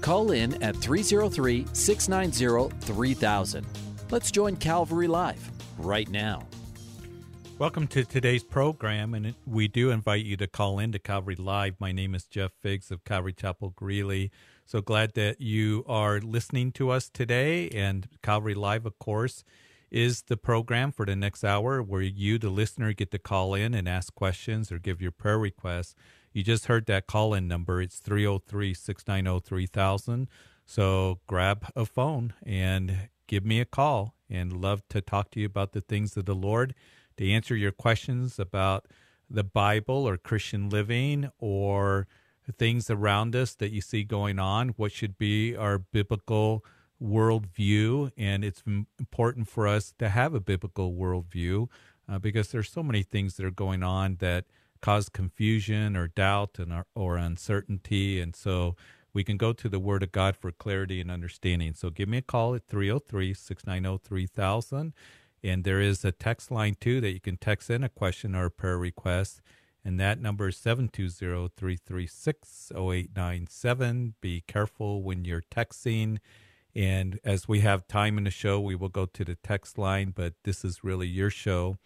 Call in at 303 690 3000. Let's join Calvary Live right now. Welcome to today's program, and we do invite you to call in to Calvary Live. My name is Jeff Biggs of Calvary Chapel Greeley. So glad that you are listening to us today. And Calvary Live, of course, is the program for the next hour where you, the listener, get to call in and ask questions or give your prayer requests. You just heard that call in number. It's 303 690 3000. So grab a phone and give me a call and love to talk to you about the things of the Lord to answer your questions about the Bible or Christian living or things around us that you see going on, what should be our biblical worldview. And it's important for us to have a biblical worldview uh, because there's so many things that are going on that cause confusion or doubt and uh, or uncertainty. And so we can go to the Word of God for clarity and understanding. So give me a call at 303 690 3000 and there is a text line too that you can text in a question or a prayer request. And that number is 720 336 0897. Be careful when you're texting. And as we have time in the show, we will go to the text line, but this is really your show.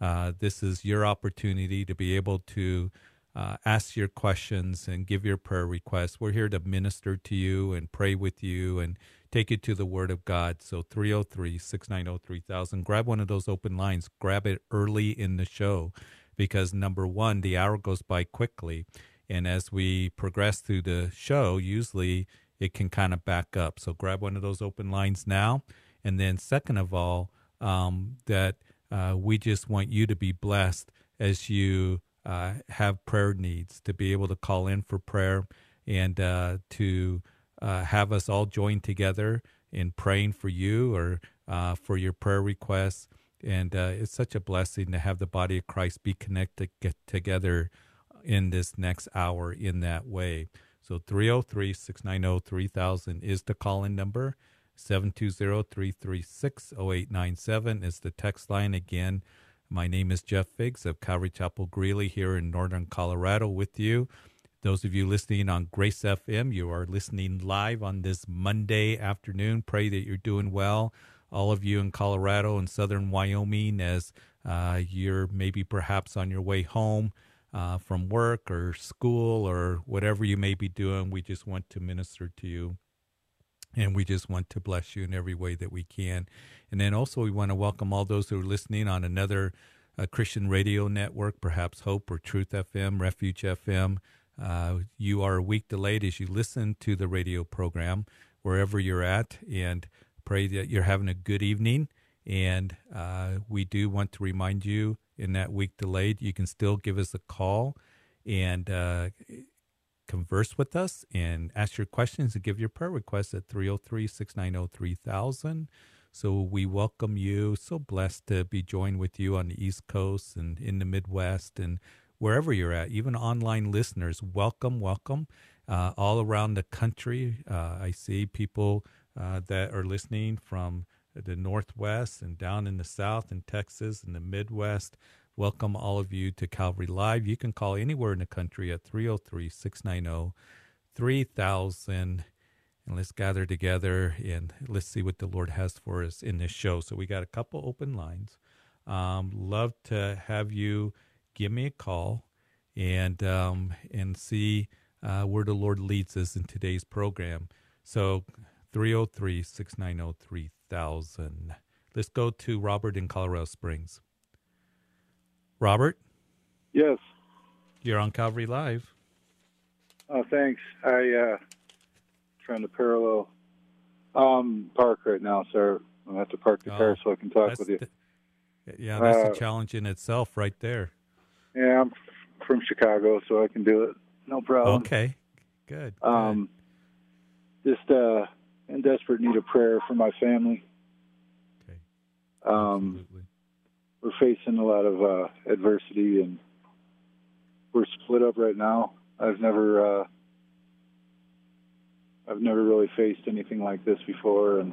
Uh, this is your opportunity to be able to uh, ask your questions and give your prayer requests. We're here to minister to you and pray with you and take you to the Word of God. So 303 690 3000. Grab one of those open lines. Grab it early in the show because number one, the hour goes by quickly. And as we progress through the show, usually it can kind of back up. So grab one of those open lines now. And then, second of all, um, that uh, we just want you to be blessed as you uh, have prayer needs, to be able to call in for prayer and uh, to uh, have us all join together in praying for you or uh, for your prayer requests. And uh, it's such a blessing to have the body of Christ be connected get together in this next hour in that way. So 303 690 3000 is the call in number. 720 336 0897 is the text line again. My name is Jeff Biggs of Calvary Chapel Greeley here in northern Colorado with you. Those of you listening on Grace FM, you are listening live on this Monday afternoon. Pray that you're doing well. All of you in Colorado and southern Wyoming, as uh, you're maybe perhaps on your way home uh, from work or school or whatever you may be doing, we just want to minister to you. And we just want to bless you in every way that we can. And then also, we want to welcome all those who are listening on another uh, Christian radio network, perhaps Hope or Truth FM, Refuge FM. Uh, you are a week delayed as you listen to the radio program wherever you're at, and pray that you're having a good evening. And uh, we do want to remind you in that week delayed, you can still give us a call and uh, converse with us and ask your questions and give your prayer requests at 303 690 3000. So we welcome you. So blessed to be joined with you on the East Coast and in the Midwest and wherever you're at, even online listeners, welcome, welcome. Uh, all around the country, uh, I see people uh, that are listening from the Northwest and down in the South in Texas and the Midwest. Welcome all of you to Calvary Live. You can call anywhere in the country at 303 690 3000. And let's gather together and let's see what the Lord has for us in this show. So, we got a couple open lines. Um, love to have you give me a call and um, and see uh, where the Lord leads us in today's program. So 303 690 3000. Let's go to Robert in Colorado Springs. Robert? Yes. You're on Calvary Live. Oh, thanks. I uh trying to parallel um park right now, sir. I'm gonna have to park the oh, car so I can talk with you. The, yeah, that's uh, a challenge in itself right there. Yeah, I'm from Chicago, so I can do it. No problem. Okay, good. Um, just uh, in desperate need of prayer for my family. Okay. Um, we're facing a lot of uh, adversity, and we're split up right now. I've never, uh, I've never really faced anything like this before, and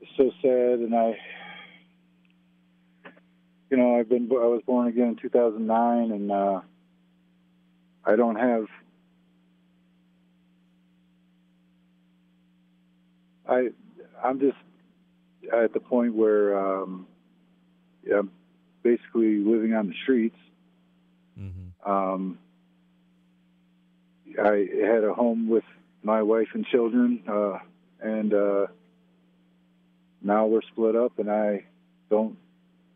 it's so sad. And I, you know, I've been, I was born again in 2009, and uh, I don't have I I'm just at the point where um, yeah, basically living on the streets. Mm-hmm. Um, I had a home with my wife and children, uh, and uh, now we're split up, and I don't,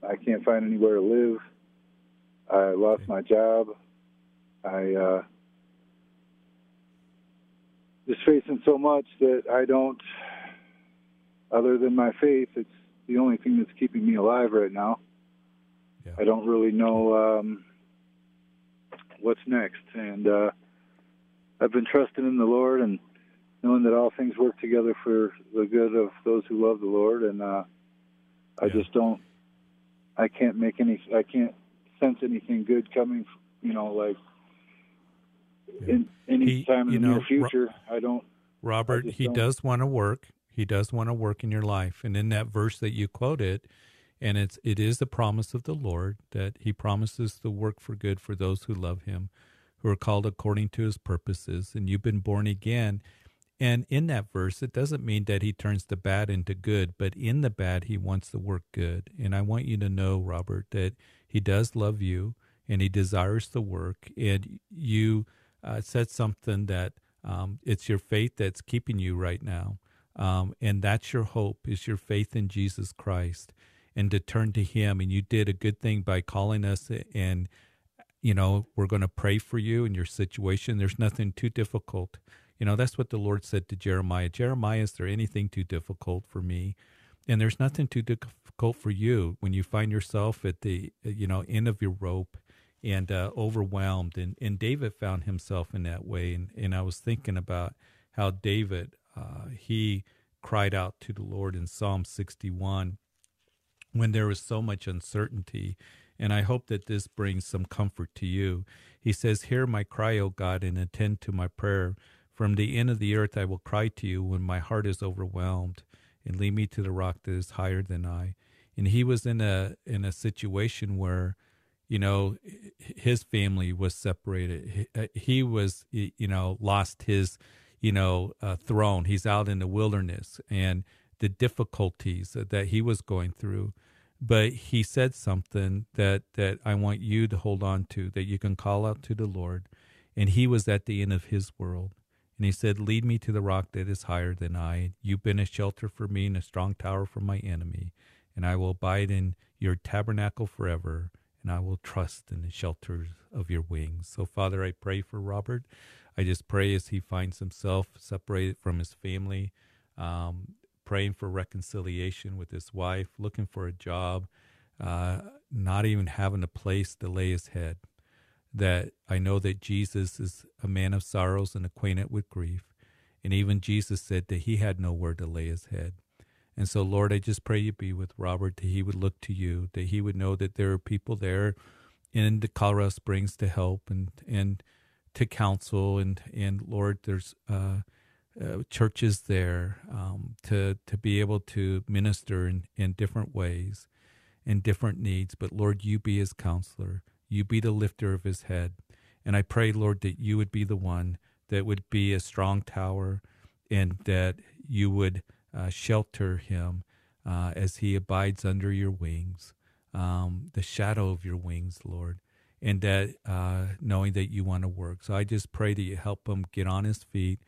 I can't find anywhere to live. I lost my job. I uh, just facing so much that I don't other than my faith, it's the only thing that's keeping me alive right now. Yeah. I don't really know um, what's next, and uh, I've been trusting in the Lord and knowing that all things work together for the good of those who love the Lord. And uh, I yeah. just don't, I can't make any, I can't sense anything good coming. You know, like yeah. in any he, time in the know, near future. Ro- I don't. Robert, I he don't. does want to work. He does want to work in your life. And in that verse that you quoted, and it's it is the promise of the Lord that he promises to work for good for those who love him, who are called according to his purposes, and you've been born again. And in that verse, it doesn't mean that he turns the bad into good, but in the bad, he wants to work good. And I want you to know, Robert, that he does love you and he desires to work. And you uh, said something that um, it's your faith that's keeping you right now. Um, and that's your hope is your faith in Jesus Christ and to turn to him. And you did a good thing by calling us and, you know, we're going to pray for you in your situation. There's nothing too difficult. You know, that's what the Lord said to Jeremiah. Jeremiah, is there anything too difficult for me? And there's nothing too difficult for you when you find yourself at the, you know, end of your rope and uh, overwhelmed. And, and David found himself in that way. And, and I was thinking about how David, uh, he cried out to the Lord in Psalm 61 when there was so much uncertainty. And I hope that this brings some comfort to you. He says, Hear my cry, O God, and attend to my prayer. From the end of the earth I will cry to you when my heart is overwhelmed, and lead me to the rock that is higher than I. And he was in a in a situation where, you know, his family was separated. He was, you know, lost his you know, uh, throne. He's out in the wilderness and the difficulties that he was going through. But he said something that, that I want you to hold on to, that you can call out to the Lord. And he was at the end of his world. And he said, Lead me to the rock that is higher than I. You've been a shelter for me and a strong tower for my enemy. And I will abide in your tabernacle forever, and I will trust in the shelters of your wings. So, Father, I pray for Robert. I just pray as he finds himself separated from his family, um, praying for reconciliation with his wife, looking for a job, uh, not even having a place to lay his head. That I know that Jesus is a man of sorrows and acquainted with grief. And even Jesus said that he had nowhere to lay his head. And so, Lord, I just pray you be with Robert, that he would look to you, that he would know that there are people there in the Colorado Springs to help and, and to counsel and and Lord, there's uh, uh, churches there um, to to be able to minister in, in different ways, in different needs. But Lord, you be his counselor, you be the lifter of his head, and I pray, Lord, that you would be the one that would be a strong tower, and that you would uh, shelter him uh, as he abides under your wings, um, the shadow of your wings, Lord and that uh, knowing that you want to work. So I just pray that you help him get on his feet,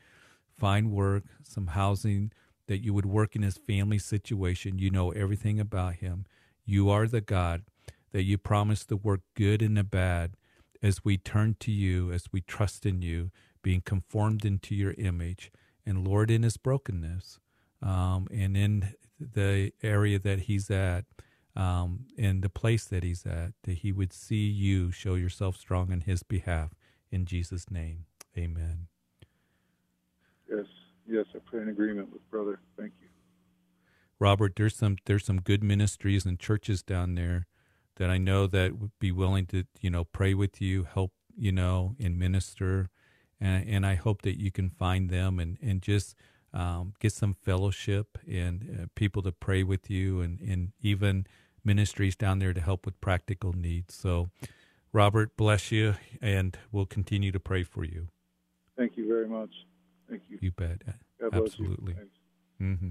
find work, some housing, that you would work in his family situation. You know everything about him. You are the God that you promise to work good and the bad as we turn to you, as we trust in you, being conformed into your image. And Lord, in his brokenness um, and in the area that he's at, um, in the place that he's at, that he would see you show yourself strong in his behalf. In Jesus' name, amen. Yes, Yes, I pray in agreement with brother. Thank you. Robert, there's some there's some good ministries and churches down there that I know that would be willing to, you know, pray with you, help, you know, and minister. And, and I hope that you can find them and, and just um, get some fellowship and uh, people to pray with you and, and even ministries down there to help with practical needs. So, Robert, bless you, and we'll continue to pray for you. Thank you very much. Thank you. You bet. God Absolutely. Mm-hmm.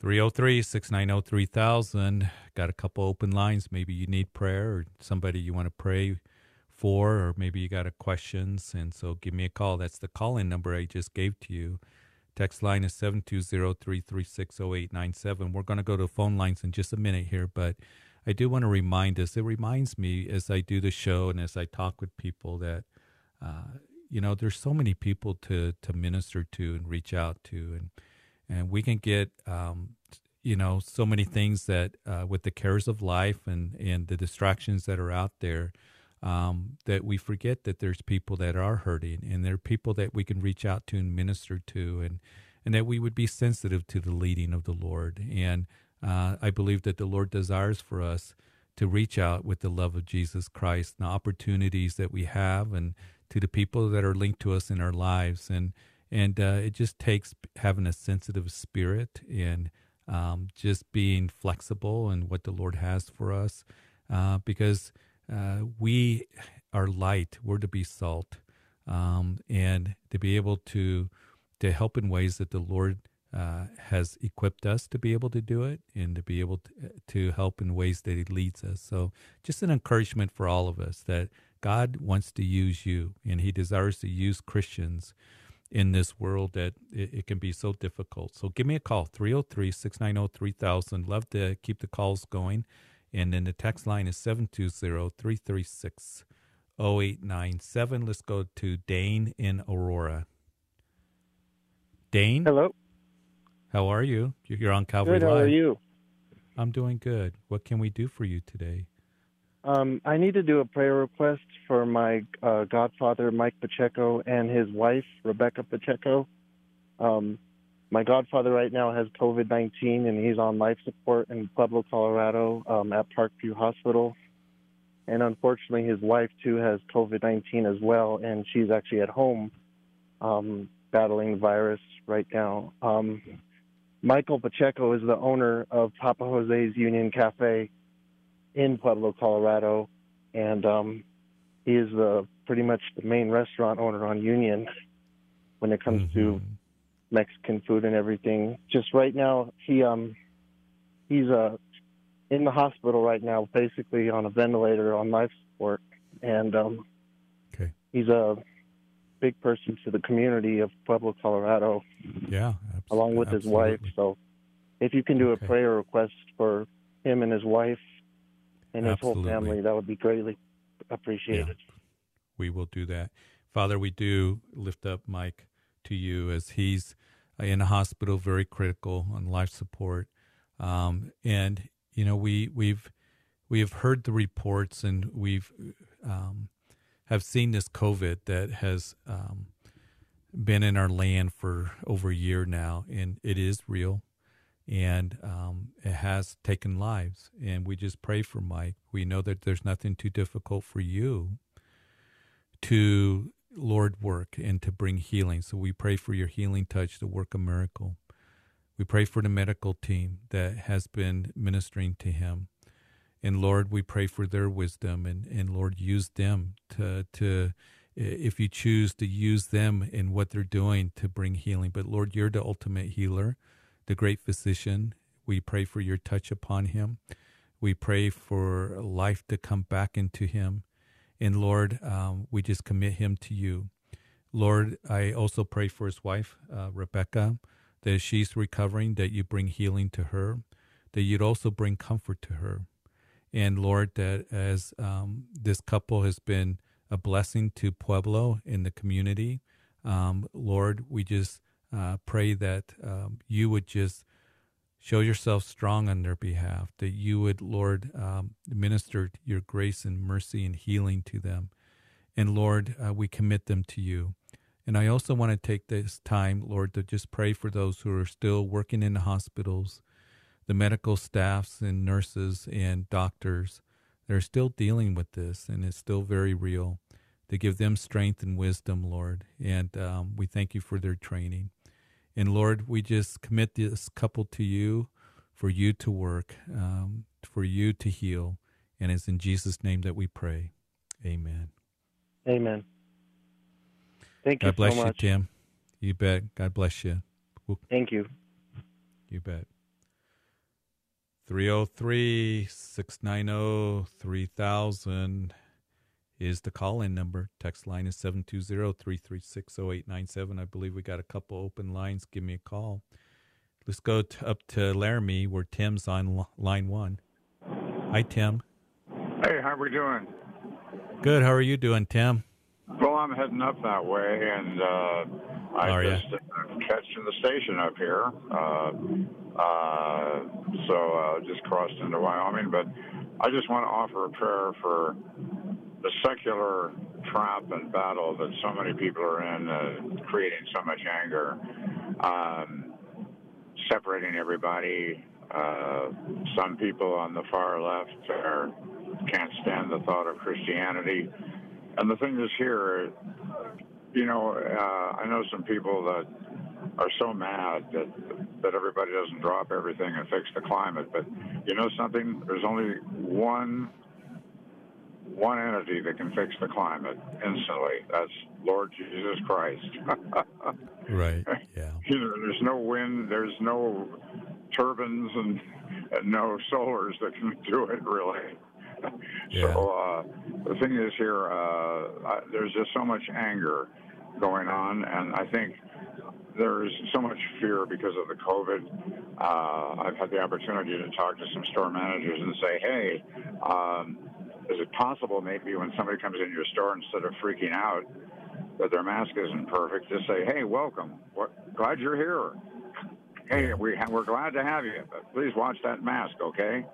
303 690 3000. Got a couple open lines. Maybe you need prayer or somebody you want to pray for, or maybe you got a questions. And so give me a call. That's the call in number I just gave to you. Text line is 720 336 0897. We're going to go to phone lines in just a minute here, but I do want to remind us. It reminds me as I do the show and as I talk with people that, uh, you know, there's so many people to to minister to and reach out to, and and we can get, um, you know, so many things that uh, with the cares of life and and the distractions that are out there. Um, that we forget that there's people that are hurting and there are people that we can reach out to and minister to and and that we would be sensitive to the leading of the Lord and uh, I believe that the Lord desires for us to reach out with the love of Jesus Christ and the opportunities that we have and to the people that are linked to us in our lives. And, and uh, it just takes having a sensitive spirit and um, just being flexible in what the Lord has for us uh, because uh, we are light, we're to be salt. Um, and to be able to to help in ways that the Lord uh, has equipped us to be able to do it and to be able to, to help in ways that He leads us. So, just an encouragement for all of us that God wants to use you and He desires to use Christians in this world that it, can be so difficult. So, give me a call 303 690 3000. Love to keep the calls going. And then the text line is 720 336 0897. Let's go to Dane in Aurora. Dane? Hello. How are you? You're on Calvary good, Live. How are you? I'm doing good. What can we do for you today? Um, I need to do a prayer request for my uh, godfather, Mike Pacheco, and his wife, Rebecca Pacheco. Um, my godfather right now has COVID 19 and he's on life support in Pueblo, Colorado um, at Parkview Hospital. And unfortunately, his wife too has COVID 19 as well, and she's actually at home um, battling the virus right now. Um, Michael Pacheco is the owner of Papa Jose's Union Cafe in Pueblo, Colorado, and um, he is the pretty much the main restaurant owner on Union when it comes mm-hmm. to Mexican food and everything. Just right now, he um he's uh in the hospital right now, basically on a ventilator on life support, and um, okay. he's a big person to the community of Pueblo, Colorado. Yeah, along with absolutely. his wife. So, if you can do okay. a prayer request for him and his wife and his absolutely. whole family, that would be greatly appreciated. Yeah. We will do that, Father. We do lift up Mike to you as he's in a hospital, very critical on life support, um, and you know we we've we have heard the reports and we've um, have seen this COVID that has um, been in our land for over a year now, and it is real, and um, it has taken lives. And we just pray for Mike. We know that there's nothing too difficult for you to Lord work and to bring healing. So we pray for your healing touch to work a miracle. We pray for the medical team that has been ministering to him. And Lord, we pray for their wisdom and, and Lord, use them to, to, if you choose to use them in what they're doing to bring healing. But Lord, you're the ultimate healer, the great physician. We pray for your touch upon him. We pray for life to come back into him. And Lord, um, we just commit him to you. Lord, I also pray for his wife, uh, Rebecca, that she's recovering, that you bring healing to her, that you'd also bring comfort to her. And Lord, that as um, this couple has been a blessing to Pueblo in the community, um, Lord, we just uh, pray that um, you would just show yourself strong on their behalf, that you would, Lord, um, minister your grace and mercy and healing to them. And Lord, uh, we commit them to you. And I also want to take this time, Lord, to just pray for those who are still working in the hospitals, the medical staffs and nurses and doctors that are still dealing with this, and it's still very real. To give them strength and wisdom, Lord. And um, we thank you for their training. And Lord, we just commit this couple to you for you to work, um, for you to heal. And it's in Jesus' name that we pray. Amen. Amen. Thank you God bless so you, Tim. You bet. God bless you. Thank you. You bet. 303 690 3000 is the call in number. Text line is 720 336 0897. I believe we got a couple open lines. Give me a call. Let's go to, up to Laramie where Tim's on line one. Hi, Tim. Hey, how are we doing? Good. How are you doing, Tim? Well, I'm heading up that way, and uh, I are just uh, catching the station up here. Uh, uh, so uh, just crossed into Wyoming, but I just want to offer a prayer for the secular trap and battle that so many people are in, uh, creating so much anger, um, separating everybody. Uh, some people on the far left are, can't stand the thought of Christianity. And the thing is here, you know, uh, I know some people that are so mad that that everybody doesn't drop everything and fix the climate. But you know something? There's only one one entity that can fix the climate instantly. That's Lord Jesus Christ. right. Yeah. You know, there's no wind. There's no turbines and, and no solars that can do it really. Yeah. So uh, the thing is here, uh, I, there's just so much anger going on, and I think there's so much fear because of the COVID. Uh, I've had the opportunity to talk to some store managers and say, hey, um, is it possible maybe when somebody comes into your store instead of freaking out that their mask isn't perfect, just say, hey, welcome. What, glad you're here. Hey, we ha- we're glad to have you, but please watch that mask, okay?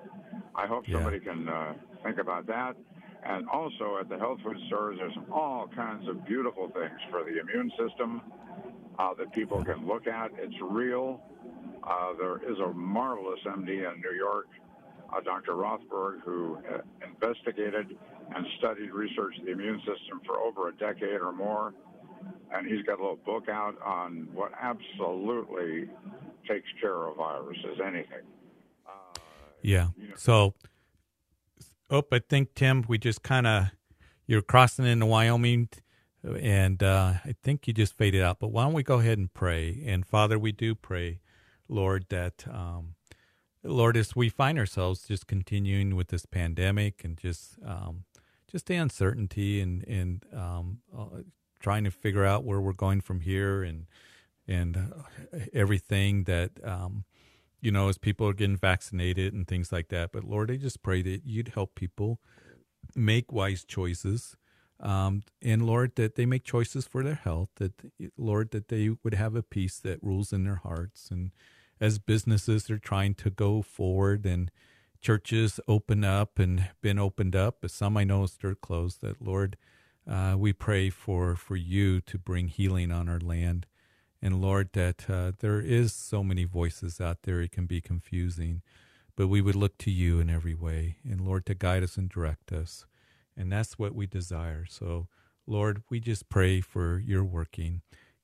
I hope Yeah. somebody can uh, think about that. And also at the health food stores, there's all kinds of beautiful things for the immune system uh, that people can look at. It's real. Uh, there is a marvelous MD in New York, uh, Dr. Rothberg, who uh, investigated and studied research of the immune system for over a decade or more. And he's got a little book out on what absolutely takes care of viruses, anything. Uh, Yeah. you know, So, oh, I think Tim, we just kind of you're crossing into Wyoming, and uh, I think you just faded out. But why don't we go ahead and pray? And Father, we do pray, Lord, that um, Lord, as we find ourselves just continuing with this pandemic and just um, just the uncertainty and and um, uh, trying to figure out where we're going from here and and uh, everything that um, you know, as people are getting vaccinated and things like that. But Lord, I just pray that you'd help people make wise choices. Um, and Lord, that they make choices for their health, that Lord, that they would have a peace that rules in their hearts. And as businesses are trying to go forward and churches open up and been opened up, but some I know are closed, that Lord, uh, we pray for, for you to bring healing on our land. And Lord, that uh, there is so many voices out there, it can be confusing, but we would look to you in every way. And Lord, to guide us and direct us. And that's what we desire. So, Lord, we just pray for your working.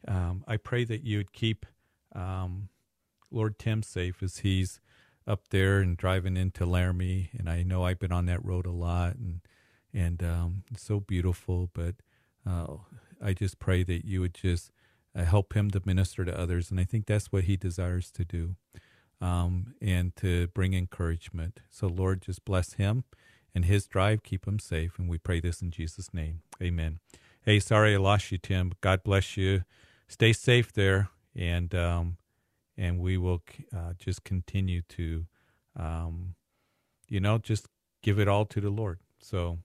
Um, I pray that you would keep um, Lord Tim safe as he's up there and driving into Laramie. And I know I've been on that road a lot and, and um, it's so beautiful. But uh, I just pray that you would just uh, help him to minister to others. And I think that's what he desires to do um, and to bring encouragement. So, Lord, just bless him and his drive. Keep him safe. And we pray this in Jesus' name. Amen. Hey, sorry I lost you, Tim. God bless you. Stay safe there. And, um, and we will uh, just continue to, um, you know, just give it all to the Lord. So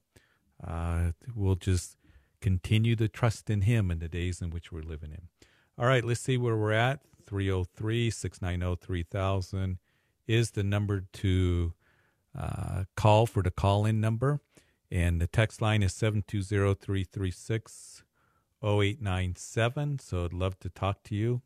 uh, we'll just continue to trust in Him in the days in which we're living in. All right, let's see where we're at. 303 690 3000 is the number to uh, call for the call in number. And the text line is 720 336 0897. So I'd love to talk to you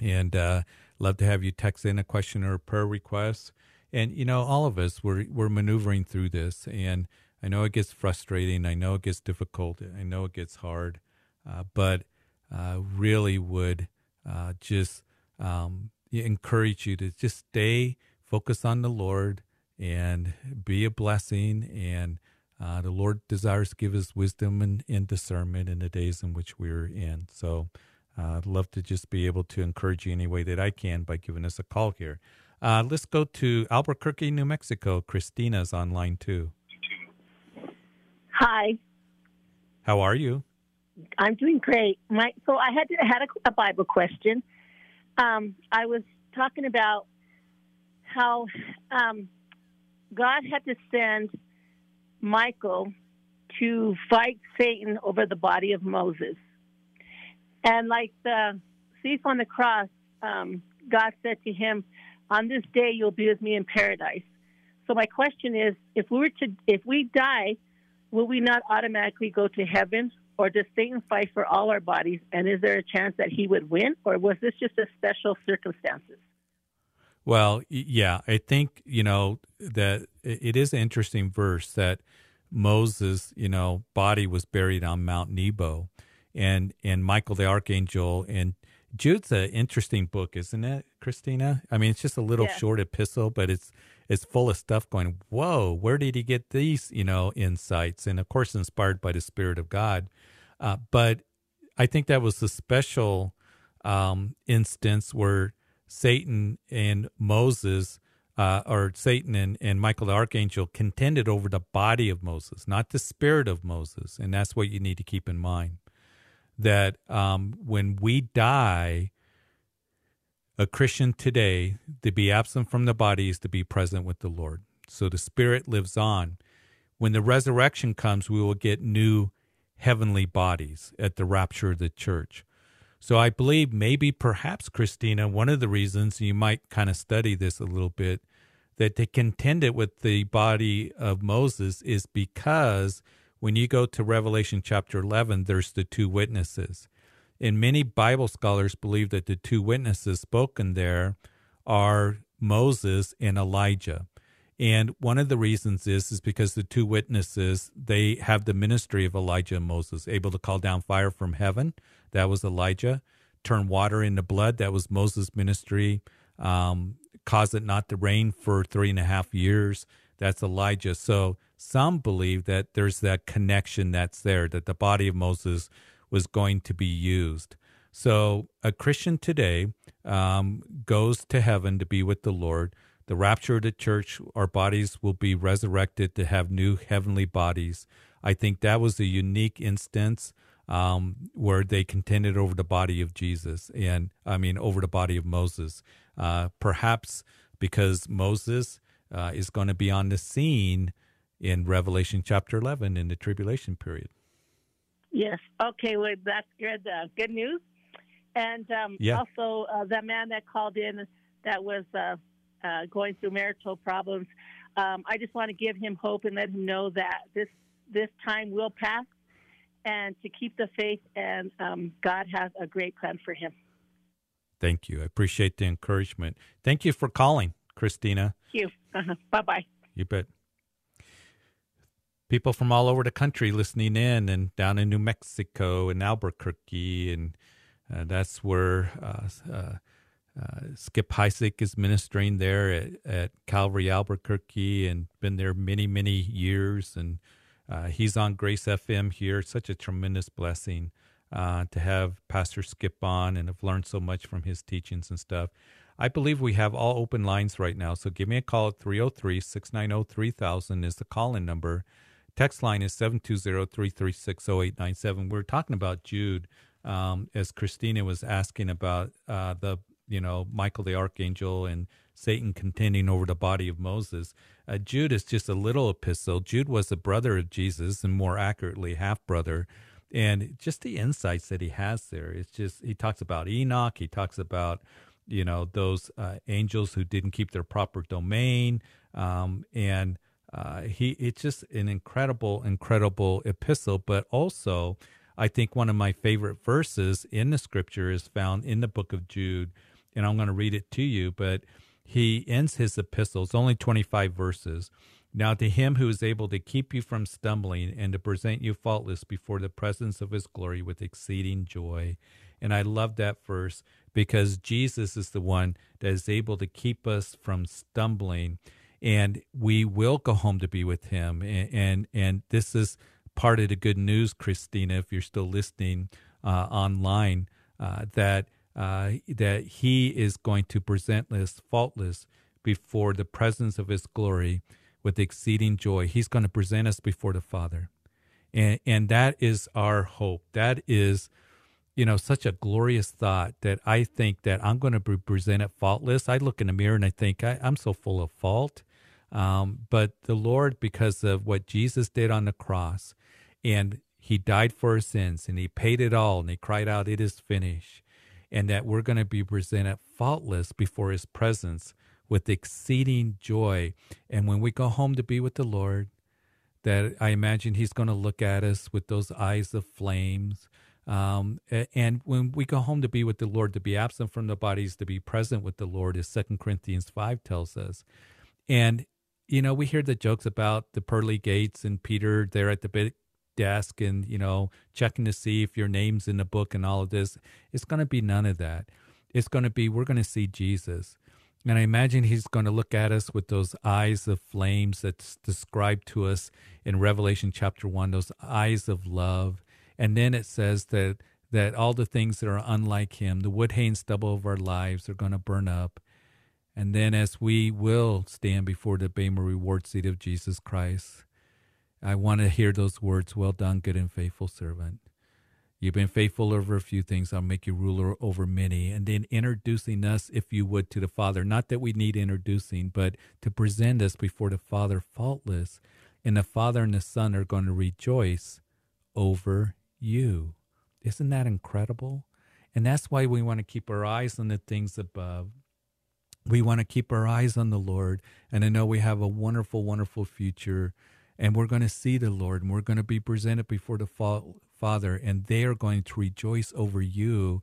and uh, love to have you text in a question or a prayer request. And, you know, all of us, we're, we're maneuvering through this. And I know it gets frustrating. I know it gets difficult. I know it gets hard. Uh, but uh, really would uh, just um, encourage you to just stay focused on the Lord and be a blessing. And uh, the Lord desires to give us wisdom and, and, discernment in the days in which we're in. So uh, I'd love to just be able to encourage you any way that I can by giving us a call here. Uh, let's go to Albuquerque, New Mexico. Christina's online too. Hi. How are you? I'm doing great. My so I had to, had a, a Bible question. Um, I was talking about how um, God had to send Michael to fight Satan over the body of Moses, and like the thief on the cross, um, God said to him, "On this day you'll be with me in paradise." So my question is, if we were to, if we die, will we not automatically go to heaven, or does Satan fight for all our bodies? And is there a chance that he would win, or was this just a special circumstances? Well, yeah, I think you know that it is an interesting verse that Moses, you know, body was buried on Mount Nebo, and and Michael the archangel and Jude's an interesting book, isn't it, Christina? I mean, it's just a little yeah. short epistle, but it's it's full of stuff going. Whoa, where did he get these, you know, insights? And of course, inspired by the Spirit of God. Uh, but I think that was the special um, instance where Satan and Moses, uh, or Satan and, and Michael the archangel, contended over the body of Moses, not the spirit of Moses. And that's what you need to keep in mind. That um, when we die, a Christian today, to be absent from the body is to be present with the Lord. So the spirit lives on. When the resurrection comes, we will get new heavenly bodies at the rapture of the church. So I believe maybe perhaps Christina, one of the reasons you might kind of study this a little bit, that they contended with the body of Moses is because when you go to Revelation chapter 11, there's the two witnesses. And many Bible scholars believe that the two witnesses spoken there are Moses and Elijah. And one of the reasons is is because the two witnesses they have the ministry of Elijah and Moses, able to call down fire from heaven. That was Elijah. Turn water into blood. That was Moses' ministry. Um, cause it not to rain for three and a half years. That's Elijah. So some believe that there's that connection that's there, that the body of Moses was going to be used. So a Christian today um, goes to heaven to be with the Lord the rapture of the church, our bodies will be resurrected to have new heavenly bodies. I think that was a unique instance um, where they contended over the body of Jesus and, I mean, over the body of Moses. Uh, perhaps because Moses uh, is going to be on the scene in Revelation chapter 11 in the tribulation period. Yes. Okay. Well, that's good. Uh, good news. And um, yeah. also, uh, that man that called in that was uh, uh, going through marital problems. Um, I just want to give him hope and let him know that this this time will pass, and to keep the faith. And um, God has a great plan for him. Thank you. I appreciate the encouragement. Thank you for calling, Christina. Thank you. Uh-huh. Bye bye. You bet. People from all over the country listening in, and down in New Mexico and Albuquerque, and uh, that's where uh, uh uh, Skip Heitzig is ministering there at, at, Calvary Albuquerque and been there many, many years. And uh, he's on Grace FM here. Such a tremendous blessing uh, to have Pastor Skip on, and I've learned so much from his teachings and stuff. I believe we have all open lines right now. So give me a call at 303 690 3000 is the call in number. Text line is 720 336 0897. We're talking about Jude. Um, as Christina was asking about uh, the you know, Michael the archangel and Satan contending over the body of Moses. Uh, Jude is just a little epistle. Jude was the brother of Jesus, and more accurately, half brother. And just the insights that he has there, it's just, he talks about Enoch, he talks about, you know, those uh, angels who didn't keep their proper domain. Um, and uh, he, it's just an incredible, incredible epistle, but also, I think one of my favorite verses in the scripture is found in the book of Jude, and I'm going to read it to you. But he ends his epistle it's only 25 verses. Now, to him who is able to keep you from stumbling and to present you faultless before the presence of his glory with exceeding joy. And I love that verse because Jesus is the one that is able to keep us from stumbling and we will go home to be with him. And and, and this is part of the good news christina if you're still listening uh, online uh, that uh, that he is going to present us faultless before the presence of his glory with exceeding joy. He's going to present us before the father. And and that is our hope. That is you know, such a glorious thought that I think that I'm going to be presented faultless. I look in the mirror and I think I, am so full of fault. Um, but the Lord, because of what Jesus did on the cross, and he died for our sins and he paid it all and he cried out, It is finished. And that we're going to be presented faultless before his presence with exceeding joy. And when we go home to be with the Lord, that I imagine he's going to look at us with those eyes of flames um, and when we go home to be with the Lord, to be absent from the bodies, to be present with the Lord, as Second Corinthians 5 tells us. And, you know, we hear the jokes about the pearly gates and Peter there at the big desk and, you know, checking to see if your name's in the book and all of this. It's going to be none of that. It's going to be, we're going to see Jesus. And I imagine he's going to look at us with those eyes of flames that's described to us in Revelation chapter 1, those eyes of love and then it says that that all the things that are unlike him, the wood, hay, and stubble of our lives are going to burn up. And then as we will stand before the Bema reward seat of Jesus Christ, I want to hear those words, well done, good and faithful servant. You've been faithful over a few things. I'll make you ruler over many. And then introducing us, if you would, to the Father. Not that we need introducing, but to present us before the Father faultless. And the Father and the Son are going to rejoice over you. Isn't that incredible? And that's why we want to keep our eyes on the things above. We want to keep our eyes on the Lord. And I know we have a wonderful, wonderful future. And we're going to see the Lord and we're going to be presented before the Father, and they are going to rejoice over you.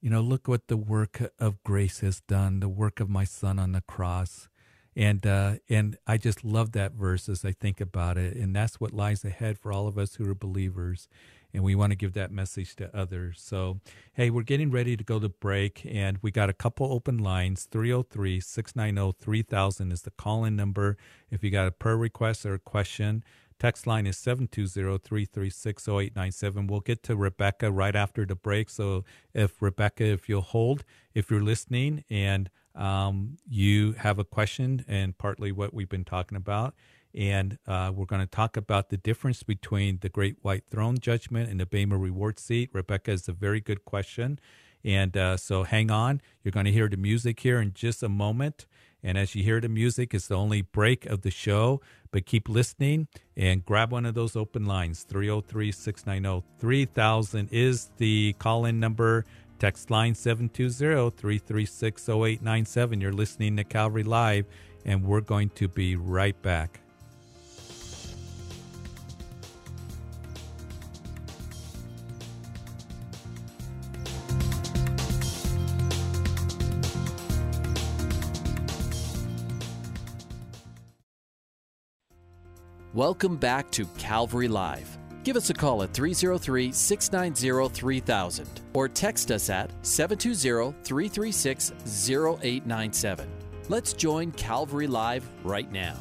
You know, look what the work of grace has done, the work of my Son on the cross. And uh, and I just love that verse as I think about it. And that's what lies ahead for all of us who are believers and we want to give that message to others. So, hey, we're getting ready to go to break, and we got a couple open lines 303 690 3000 is the call in number. If you got a prayer request or a question, text line is 720 336 0897. We'll get to Rebecca right after the break. So, if Rebecca, if you'll hold, if you're listening and um, you have a question and partly what we've been talking about, and uh, we're going to talk about the difference between the Great White Throne Judgment and the Bema Reward Seat. Rebecca is a very good question. And uh, so hang on. You're going to hear the music here in just a moment. And as you hear the music, it's the only break of the show. But keep listening and grab one of those open lines. 303 690 3000 is the call in number. Text line 720 336 0897. You're listening to Calvary Live, and we're going to be right back. Welcome back to Calvary Live. Give us a call at 303 690 3000 or text us at 720 336 0897. Let's join Calvary Live right now.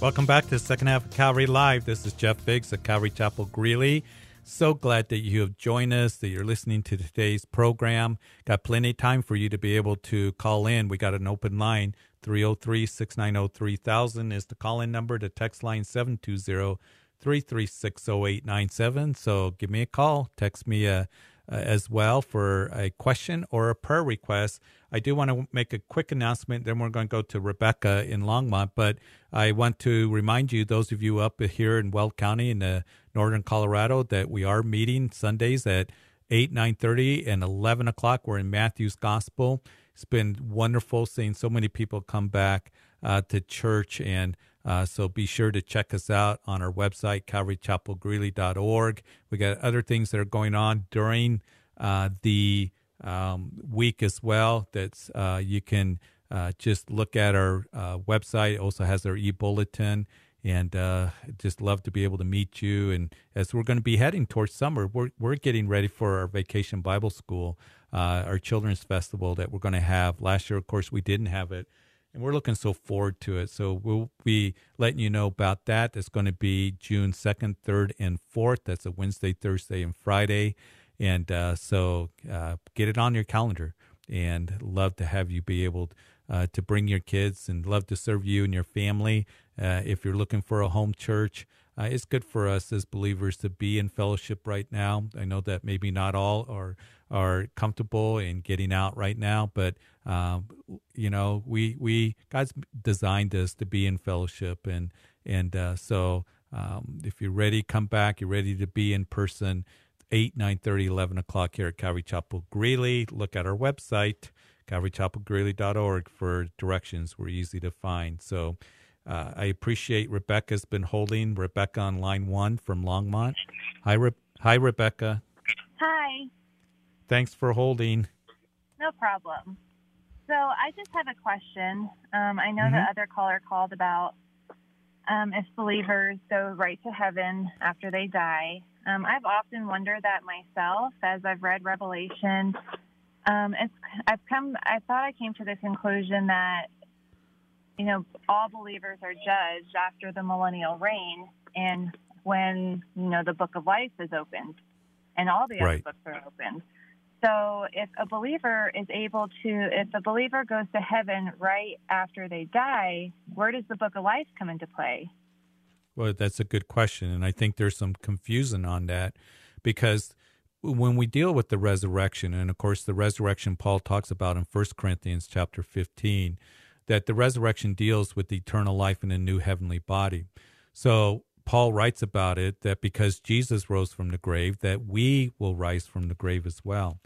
Welcome back to the second half of Calvary Live. This is Jeff Biggs at Calvary Chapel Greeley. So glad that you have joined us, that you're listening to today's program. Got plenty of time for you to be able to call in. We got an open line 303 690 3000 is the call in number. The text line 720 336 0897. So give me a call. Text me uh, uh, as well for a question or a prayer request. I do want to make a quick announcement. Then we're going to go to Rebecca in Longmont. But I want to remind you, those of you up here in Weld County in the northern Colorado, that we are meeting Sundays at 8, 9.30, and 11 o'clock. We're in Matthew's Gospel. It's been wonderful seeing so many people come back uh, to church, and Uh, so be sure to check us out on our website, calvarychapelgreeley.org. We got other things that are going on during uh, the um, week as well That's uh, you can uh, just look at our uh, website. It also has our e-bulletin and uh, just love to be able to meet you. And as we're going to be heading towards summer, we're we're getting ready for our vacation Bible school, uh, our children's festival that we're going to have. Last year, of course, we didn't have it, and we're looking so forward to it. So we'll be letting you know about that. It's going to be June second, third, and fourth. That's a Wednesday, Thursday, and Friday. And uh, so uh, get it on your calendar, and love to have you be able. Uh, to bring your kids and love to serve you and your family uh, if you're looking for a home church, uh, it's good for us as believers to be in fellowship right now. I know that maybe not all are are comfortable in getting out right now, but um, you know, we we God's designed us to be in fellowship, and and uh, so um, if you're ready, come back. You're ready to be in person. 8, 9 30, 11 o'clock here at Calvary Chapel Greeley. Look at our website, calvarychapelgreeley.org for directions. We're easy to find. So uh, I appreciate Rebecca's been holding Rebecca on line one from Longmont. Hi, Re- hi, Rebecca. Hi. Thanks for holding. No problem. So I just have a question. Um, I know Mm-hmm. the other caller called about um, if believers go right to heaven after they die. Um, I've often wondered that myself as I've read Revelation. Um, it's I've come I thought I came to the conclusion that you know all believers are judged after the millennial reign and when you know the book of life is opened and all the other books are opened. So if a believer is able to, if a believer goes to heaven right after they die, where does the book of life come into play? Well, that's a good question. And I think there's some confusion on that because when we deal with the resurrection, and of course, the resurrection Paul talks about in 1 Corinthians chapter 15, that the resurrection deals with eternal life in a new heavenly body. So Paul writes about it that because Jesus rose from the grave, that we will rise from the grave as well.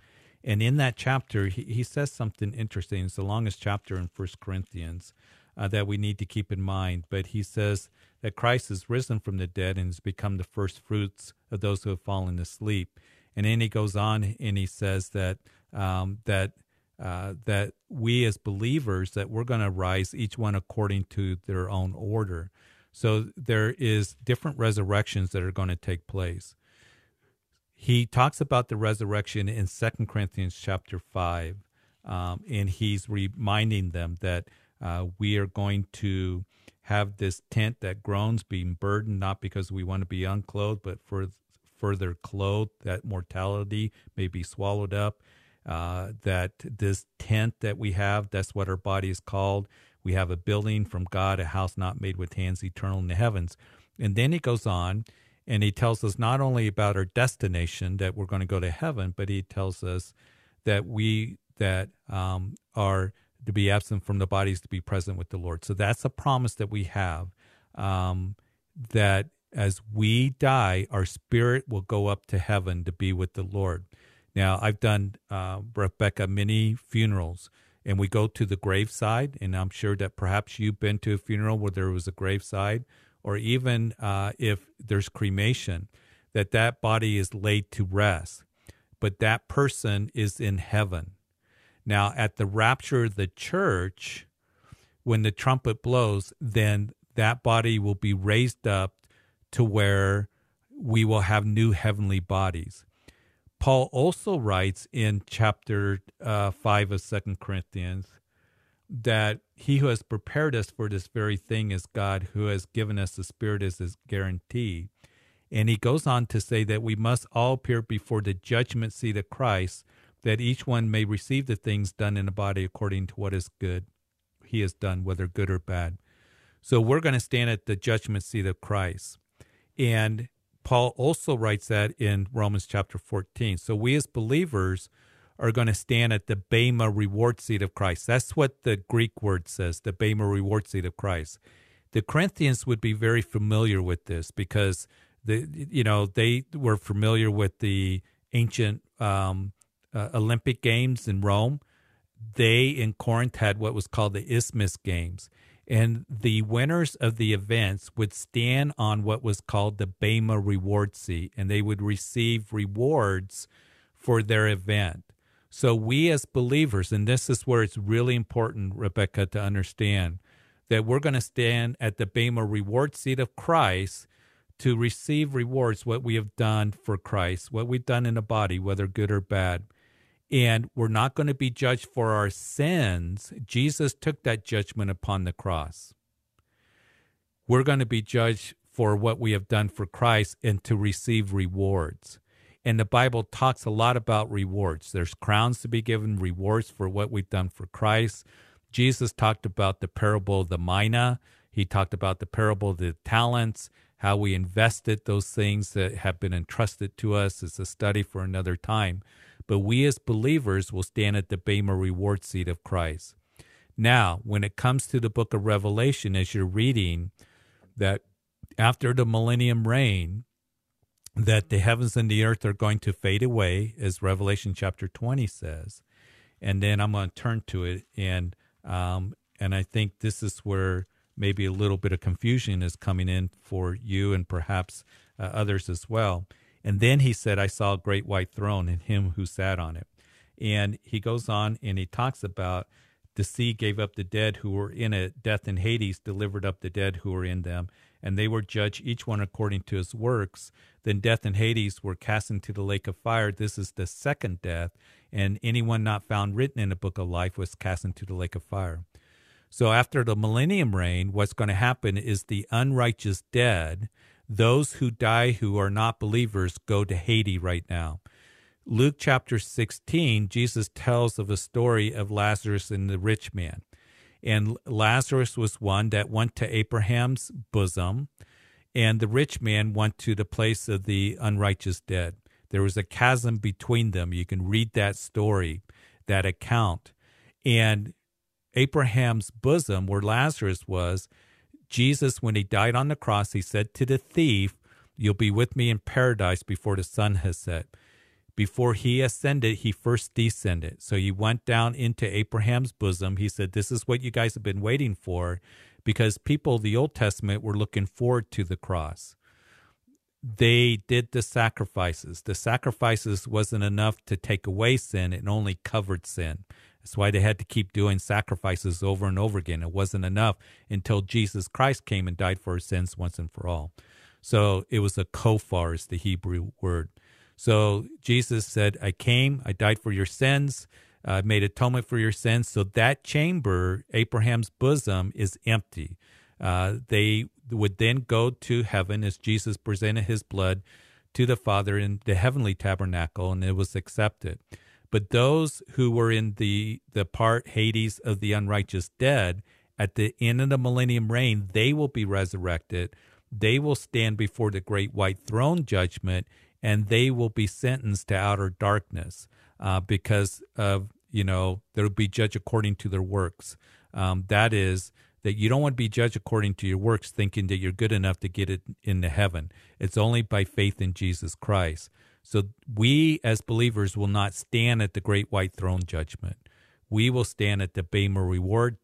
And in that chapter, he, he says something interesting. It's the longest chapter in First Corinthians uh, that we need to keep in mind. But he says that Christ has risen from the dead and has become the first fruits of those who have fallen asleep. And then he goes on and he says that um, that uh, that we as believers that we're going to rise each one according to their own order. So there is different resurrections that are going to take place. He talks about the resurrection in Second Corinthians chapter five, um, and he's reminding them that uh, we are going to have this tent that groans, being burdened not because we want to be unclothed, but for further clothed, that mortality may be swallowed up. Uh, that this tent that we have, that's what our body is called. We have a building from God, a house not made with hands, eternal in the heavens. And then he goes on and he tells us not only about our destination, that we're going to go to heaven, but he tells us that we that um, are to be absent from the bodies to be present with the Lord. So that's a promise that we have um, that as we die, our spirit will go up to heaven to be with the Lord. Now, I've done, uh, Rebecca, many funerals, and we go to the graveside, and I'm sure that perhaps you've been to a funeral where there was a graveside, or even uh, if there's cremation, that that body is laid to rest, but that person is in heaven. Now, at the rapture of the church, when the trumpet blows, then that body will be raised up to where we will have new heavenly bodies. Paul also writes in chapter uh, 5 of Second Corinthians that he who has prepared us for this very thing is God, who has given us the Spirit as his guarantee. And he goes on to say that we must all appear before the judgment seat of Christ, that each one may receive the things done in the body according to what is good he has done, whether good or bad. So we're going to stand at the judgment seat of Christ. And Paul also writes that in Romans chapter 14. So we as believers are going to stand at the Bema reward seat of Christ. That's what the Greek word says, the Bema reward seat of Christ. The Corinthians would be very familiar with this because the you know they were familiar with the ancient um, uh, Olympic games in Rome. They in Corinth had what was called the Isthmus Games, And the winners of the events would stand on what was called the Bema reward seat, and they would receive rewards for their event. So, we as believers, and this is where it's really important, Rebecca, to understand that we're going to stand at the Bema reward seat of Christ to receive rewards, what we have done for Christ, what we've done in the body, whether good or bad. And we're not going to be judged for our sins. Jesus took that judgment upon the cross. We're going to be judged for what we have done for Christ and to receive rewards. And the Bible talks a lot about rewards. There's crowns to be given, rewards for what we've done for Christ. Jesus talked about the parable of the mina. He talked about the parable of the talents how we invested those things that have been entrusted to us is a study for another time. But we as believers will stand at the Bema reward seat of Christ. Now, when it comes to the book of Revelation, as you're reading, that after the millennium reign, that the heavens and the earth are going to fade away, as Revelation chapter 20 says. And then I'm going to turn to it, and um, and I think this is where maybe a little bit of confusion is coming in for you and perhaps uh, others as well. And then he said, I saw a great white throne and him who sat on it. And he goes on and he talks about the sea gave up the dead who were in it. Death and Hades delivered up the dead who were in them. And they were judged, each one according to his works. Then death and Hades were cast into the lake of fire. This is the second death. And anyone not found written in the book of life was cast into the lake of fire. So after the millennium reign, what's going to happen is the unrighteous dead, those who die who are not believers, go to Hades right now. Luke chapter 16, Jesus tells of a story of Lazarus and the rich man. And Lazarus was one that went to Abraham's bosom, and the rich man went to the place of the unrighteous dead. There was a chasm between them. You can read that story, that account. And Abraham's bosom, where Lazarus was, Jesus, when he died on the cross, he said to the thief, You'll be with me in paradise before the sun has set. Before he ascended, he first descended. So he went down into Abraham's bosom. He said, This is what you guys have been waiting for, because people of the Old Testament were looking forward to the cross. They did the sacrifices. The sacrifices wasn't enough to take away sin, it only covered sin. That's why they had to keep doing sacrifices over and over again. It wasn't enough until Jesus Christ came and died for our sins once and for all. So it was a kofar, is the Hebrew word. So Jesus said, I came, I died for your sins, I made atonement for your sins. So that chamber, Abraham's bosom, is empty. Uh, they would then go to heaven as Jesus presented his blood to the Father in the heavenly tabernacle, and it was accepted. But those who were in the, the part Hades of the unrighteous dead, at the end of the millennium reign, they will be resurrected. They will stand before the great white throne judgment, and they will be sentenced to outer darkness uh, because of, you know, they'll be judged according to their works. Um, that is, that you don't want to be judged according to your works, thinking that you're good enough to get it into heaven. It's only by faith in Jesus Christ. So we as believers will not stand at the great white throne judgment. We will stand at the Bema reward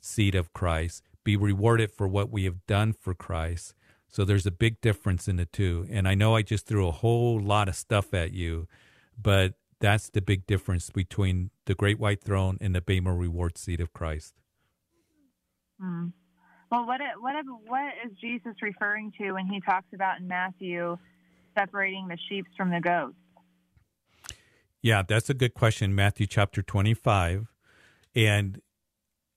seat of Christ, be rewarded for what we have done for Christ. So there's a big difference in the two. And I know I just threw a whole lot of stuff at you, but that's the big difference between the great white throne and the Bema reward seat of Christ. Hmm. Well, what what what is Jesus referring to when he talks about in Matthew separating the sheep from the goats? Yeah, that's a good question. Matthew chapter 25. And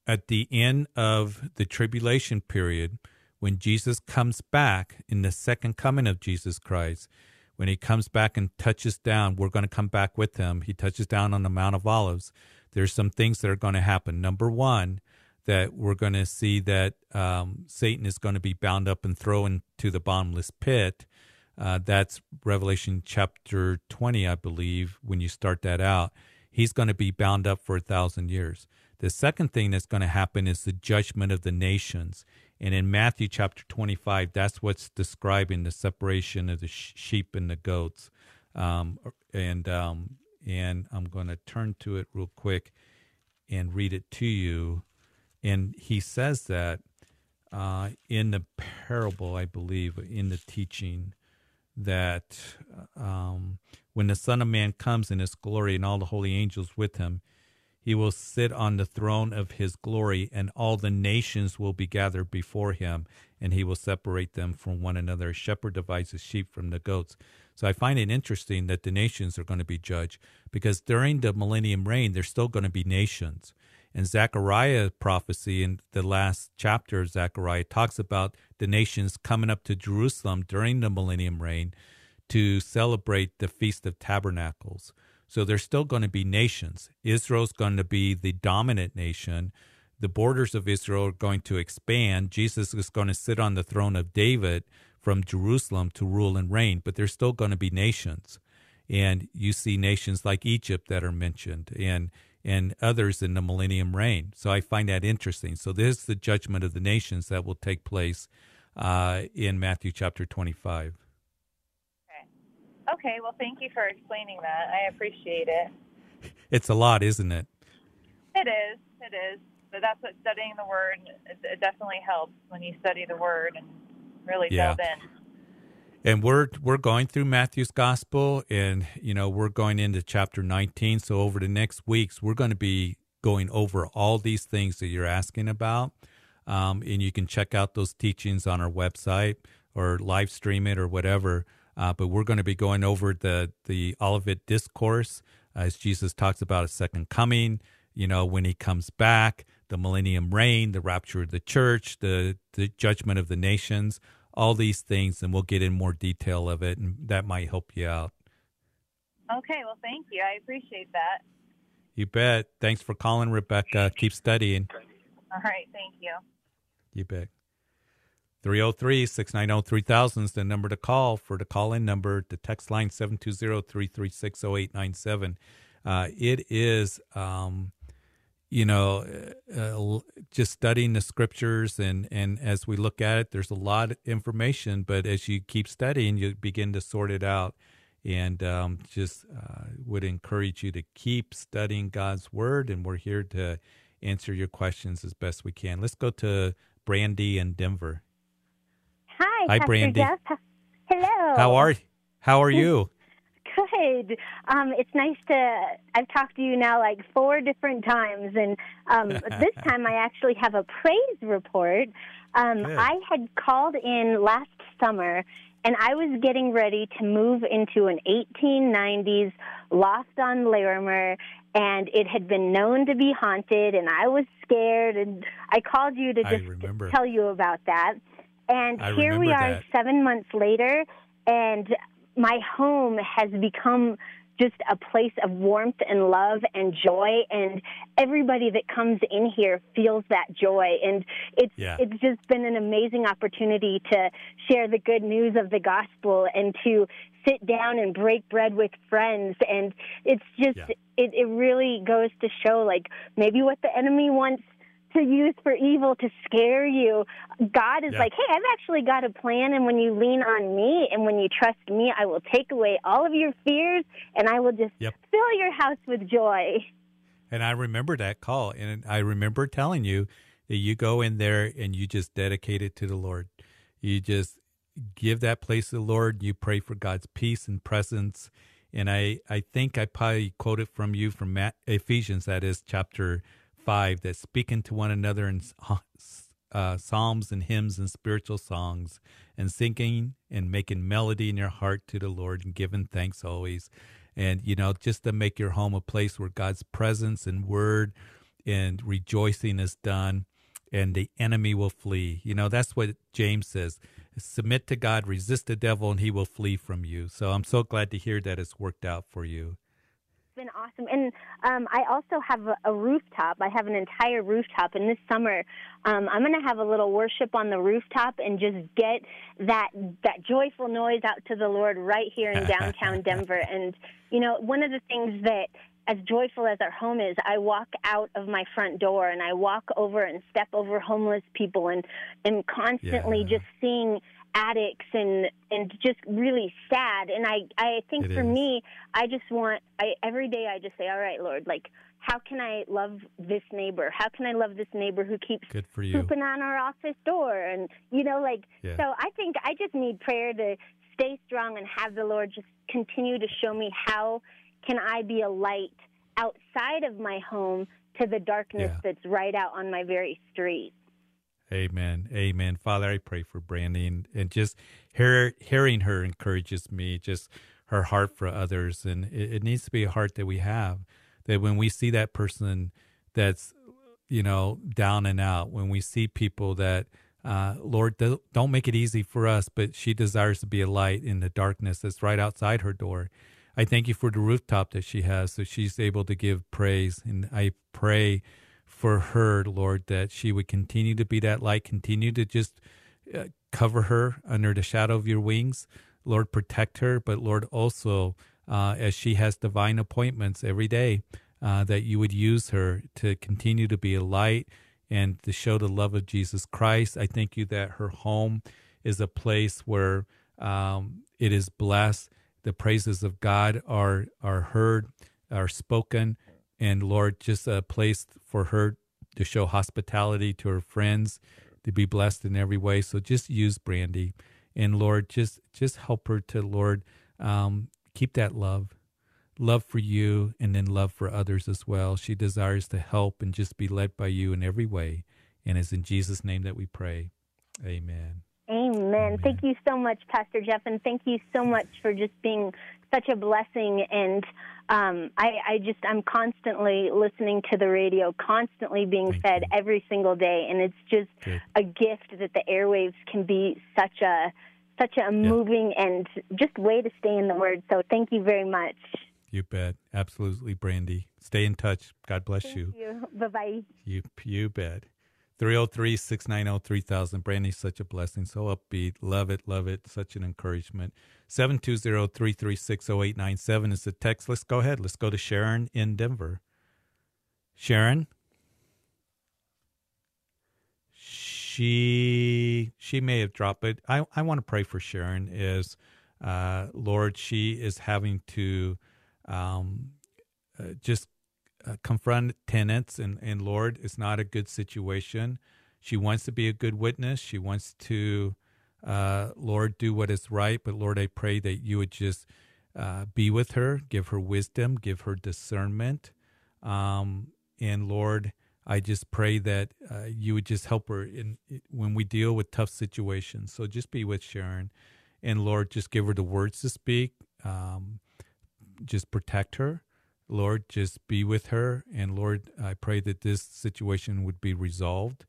at the end of the tribulation period, when Jesus comes back in the second coming of Jesus Christ, when he comes back and touches down, we're going to come back with him. He touches down on the Mount of Olives. There's some things that are going to happen. Number one, that we're going to see that um, Satan is going to be bound up and thrown to the bottomless pit. Uh, that's Revelation chapter 20, I believe, when you start that out. He's going to be bound up for a thousand years. The second thing that's going to happen is the judgment of the nations. And in Matthew chapter 25, that's what's describing the separation of the sheep and the goats. Um, and, um, and I'm going to turn to it real quick and read it to you. and he says that uh, in the parable, I believe, in the teaching, that um, when the Son of Man comes in his glory and all the holy angels with him, he will sit on the throne of his glory, and all the nations will be gathered before him, and he will separate them from one another. A shepherd divides his sheep from the goats. So I find it interesting that the nations are going to be judged because during the millennium reign, there's still going to be nations. And Zechariah prophecy in the last chapter of Zechariah talks about the nations coming up to Jerusalem during the millennium reign to celebrate the Feast of Tabernacles. So there's still going to be nations. Israel's going to be the dominant nation. The borders of Israel are going to expand. Jesus is going to sit on the throne of David from Jerusalem to rule and reign, but there's still going to be nations. And you see nations like Egypt that are mentioned and and others in the millennium reign. So I find that interesting. So this is the judgment of the nations that will take place uh, in Matthew chapter 25. Okay, well, thank you for explaining that. I appreciate it. It's a lot, isn't it? It is. It is. But that's what studying the Word, it, definitely helps when you study the Word and really yeah. delve in. And we're we're going through Matthew's gospel, and you know we're going into chapter 19. So over the next weeks, we're going to be going over all these things that you're asking about, um, and you can check out those teachings on our website or live stream it or whatever. Uh, but we're going to be going over the the Olivet discourse as Jesus talks about a second coming. You know, when he comes back, the millennium reign, the rapture of the church, the the judgment of the nations, all these things, and we'll get in more detail of it, and that might help you out. Okay, well, thank you. I appreciate that. You bet. Thanks for calling, Rebecca. Keep studying. All right, thank you. You bet. 303 690 3000 is the number to call for the call in number. The text line 720 336 0897. Uh, it is, um, you know, uh, uh, just studying the scriptures, and, and as we look at it, there's a lot of information, but as you keep studying, you begin to sort it out. And um, just uh, would encourage you to keep studying God's word, and we're here to answer your questions as best we can. Let's go to Brandy in Denver. Hi, Hi, Pastor Brandy. Jeff. Hello. How are How are you? Good. Um, it's nice to. I've talked to you now like four different times, and um, this time I actually have a praise report. Um, I had called in last summer, and I was getting ready to move into an 1890s loft on Larimer, and it had been known to be haunted, and I was scared, and I called you to just tell you about that. And I here we are that. seven months later, and my home has become just a place of warmth and love and joy and everybody that comes in here feels that joy and it's yeah. it's just been an amazing opportunity to share the good news of the gospel and to sit down and break bread with friends and it's just yeah. it, it really goes to show like maybe what the enemy wants to use for evil to scare you. God is Yeah. like, hey, I've actually got a plan, and when you lean on me and when you trust me, I will take away all of your fears and I will just Yep. fill your house with joy. And I remember that call, and I remember telling you that you go in there and you just dedicate it to the Lord. You just give that place to the Lord. You pray for God's peace and presence. And I, I think I probably quoted from you from Matt, Ephesians, that is chapter five, that speaking to one another in uh, psalms and hymns and spiritual songs, and singing and making melody in your heart to the Lord and giving thanks always. And you know just to make your home a place where god's presence and word and rejoicing is done and the enemy will flee. You know that's what james says submit to god resist the devil and he will flee from you. So i'm so glad to hear that it's worked out for you been awesome. And um, I also have a, a rooftop. I have an entire rooftop. And this summer, um, I'm going to have a little worship on the rooftop and just get that that joyful noise out to the Lord right here in downtown Denver. And you know, one of the things that as joyful as our home is, I walk out of my front door and I walk over and step over homeless people and and constantly Yeah. just seeing addicts and and just really sad. And I I think it for is. me, I just want I every day I just say, all right, Lord, like how can I love this neighbor? How can I love this neighbor who keeps Good for you. pooping on our office door? And you know, like yeah. so I think I just need prayer to stay strong and have the Lord just continue to show me how can I be a light outside of my home to the darkness yeah. that's right out on my very street. Amen. Amen. Father, I pray for Brandy and, and just hear, hearing her encourages me, just her heart for others. And it, it needs to be a heart that we have that when we see that person that's, you know, down and out, when we see people that, uh, Lord, don't make it easy for us, but she desires to be a light in the darkness that's right outside her door. I thank you for the rooftop that she has, so she's able to give praise. And I pray for her, Lord, that she would continue to be that light, continue to just uh, cover her under the shadow of your wings. Lord, protect her, but Lord, also uh, as she has divine appointments every day, uh, that you would use her to continue to be a light and to show the love of Jesus Christ. I thank you that her home is a place where um, it is blessed the praises of God are are heard, are spoken, and Lord, just a place for her to show hospitality to her friends, to be blessed in every way. So just use Brandy, and Lord, just just help her to Lord um, keep that love, love for you, and then love for others as well. She desires to help and just be led by you in every way, and it's in Jesus' name that we pray. Amen. Amen. Thank you so much, Pastor Jeff, and thank you so much for just being such a blessing. And um, I, I, just, I'm constantly listening to the radio, constantly being thank fed you. every single day, and it's just Good. a gift that the airwaves can be such a such a moving and just way to stay in the Word. So thank you very much. You bet. Absolutely, Brandy. Stay in touch. God bless Thank you. you. Bye bye. You, you bet. 303 690 3000. Brandy's such a blessing. So upbeat. Love it. Love it. Such an encouragement. 720 336 0897 is the text. Let's go ahead. Let's go to Sharon in Denver. Sharon? She she may have dropped it. I, I want to pray for Sharon is uh, Lord, she is having to um, uh, just confront tenants and, and Lord, it's not a good situation. She wants to be a good witness. She wants to, uh, Lord, do what is right. But Lord, I pray that you would just uh, be with her, give her wisdom, give her discernment. Um, and Lord, I just pray that uh, you would just help her in, in, when we deal with tough situations. So just be with Sharon, and Lord, just give her the words to speak. Um, just protect her, Lord, just be with her. And Lord, I pray that this situation would be resolved.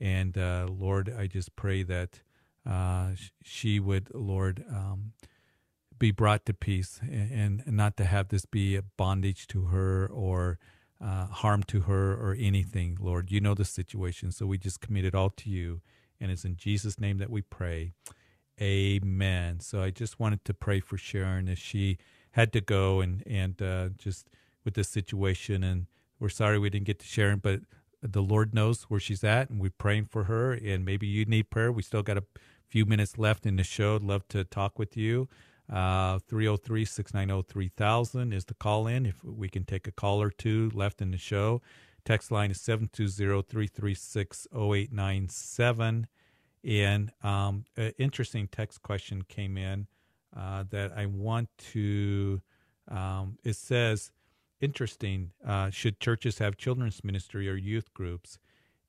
And uh, Lord, I just pray that uh, she would, Lord, um, be brought to peace and, and, not to have this be a bondage to her or uh, harm to her or anything, Lord. You know the situation. So we just commit it all to you. And it's in Jesus' name that we pray. Amen. So I just wanted to pray for Sharon as she had to go and and uh, just with this situation. And we're sorry we didn't get to Sharon, but the Lord knows where she's at, and we're praying for her. And maybe you need prayer. We still got a few minutes left in the show. I'd love to talk with you. Uh, 303 690 3000 is the call in. If we can take a call or two left in the show, text line is 720 336 0897. And um, an interesting text question came in uh, that I want to. Um, it says, interesting. Uh, should churches have children's ministry or youth groups?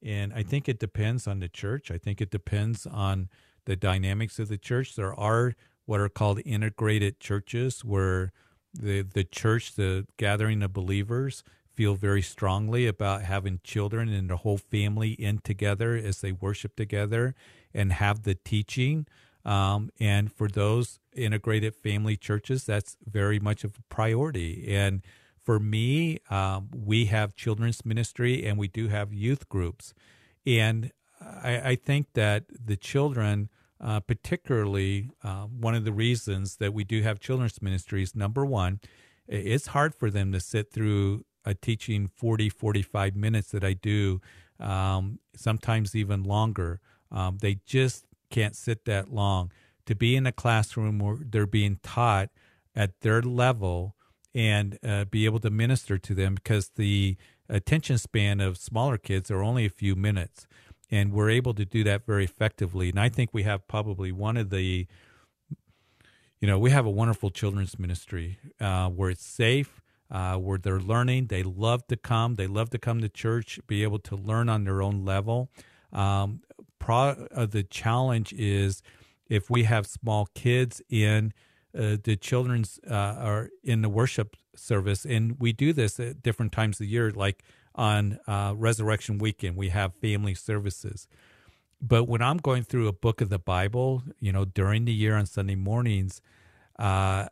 And I think it depends on the church. I think it depends on the dynamics of the church. There are what are called integrated churches where the the church, the gathering of believers, feel very strongly about having children and the whole family in together as they worship together and have the teaching. Um, and for those integrated family churches, that's very much of a priority. And for me, um, we have children's ministry and we do have youth groups. And I, I think that the children, uh, particularly, uh, one of the reasons that we do have children's ministries, number one, it's hard for them to sit through a teaching 40, 45 minutes that I do, um, sometimes even longer. Um, they just can't sit that long. To be in a classroom where they're being taught at their level and uh, be able to minister to them because the attention span of smaller kids are only a few minutes. And we're able to do that very effectively. And I think we have probably one of the, you know, we have a wonderful children's ministry uh, where it's safe, uh, where they're learning. They love to come. They love to come to church, be able to learn on their own level. Um, pro, uh, the challenge is if we have small kids in uh, the children's uh, are in the worship service, and we do this at different times of the year, like on uh, Resurrection Weekend, we have family services. But when I'm going through a book of the Bible, you know, during the year on Sunday mornings, uh,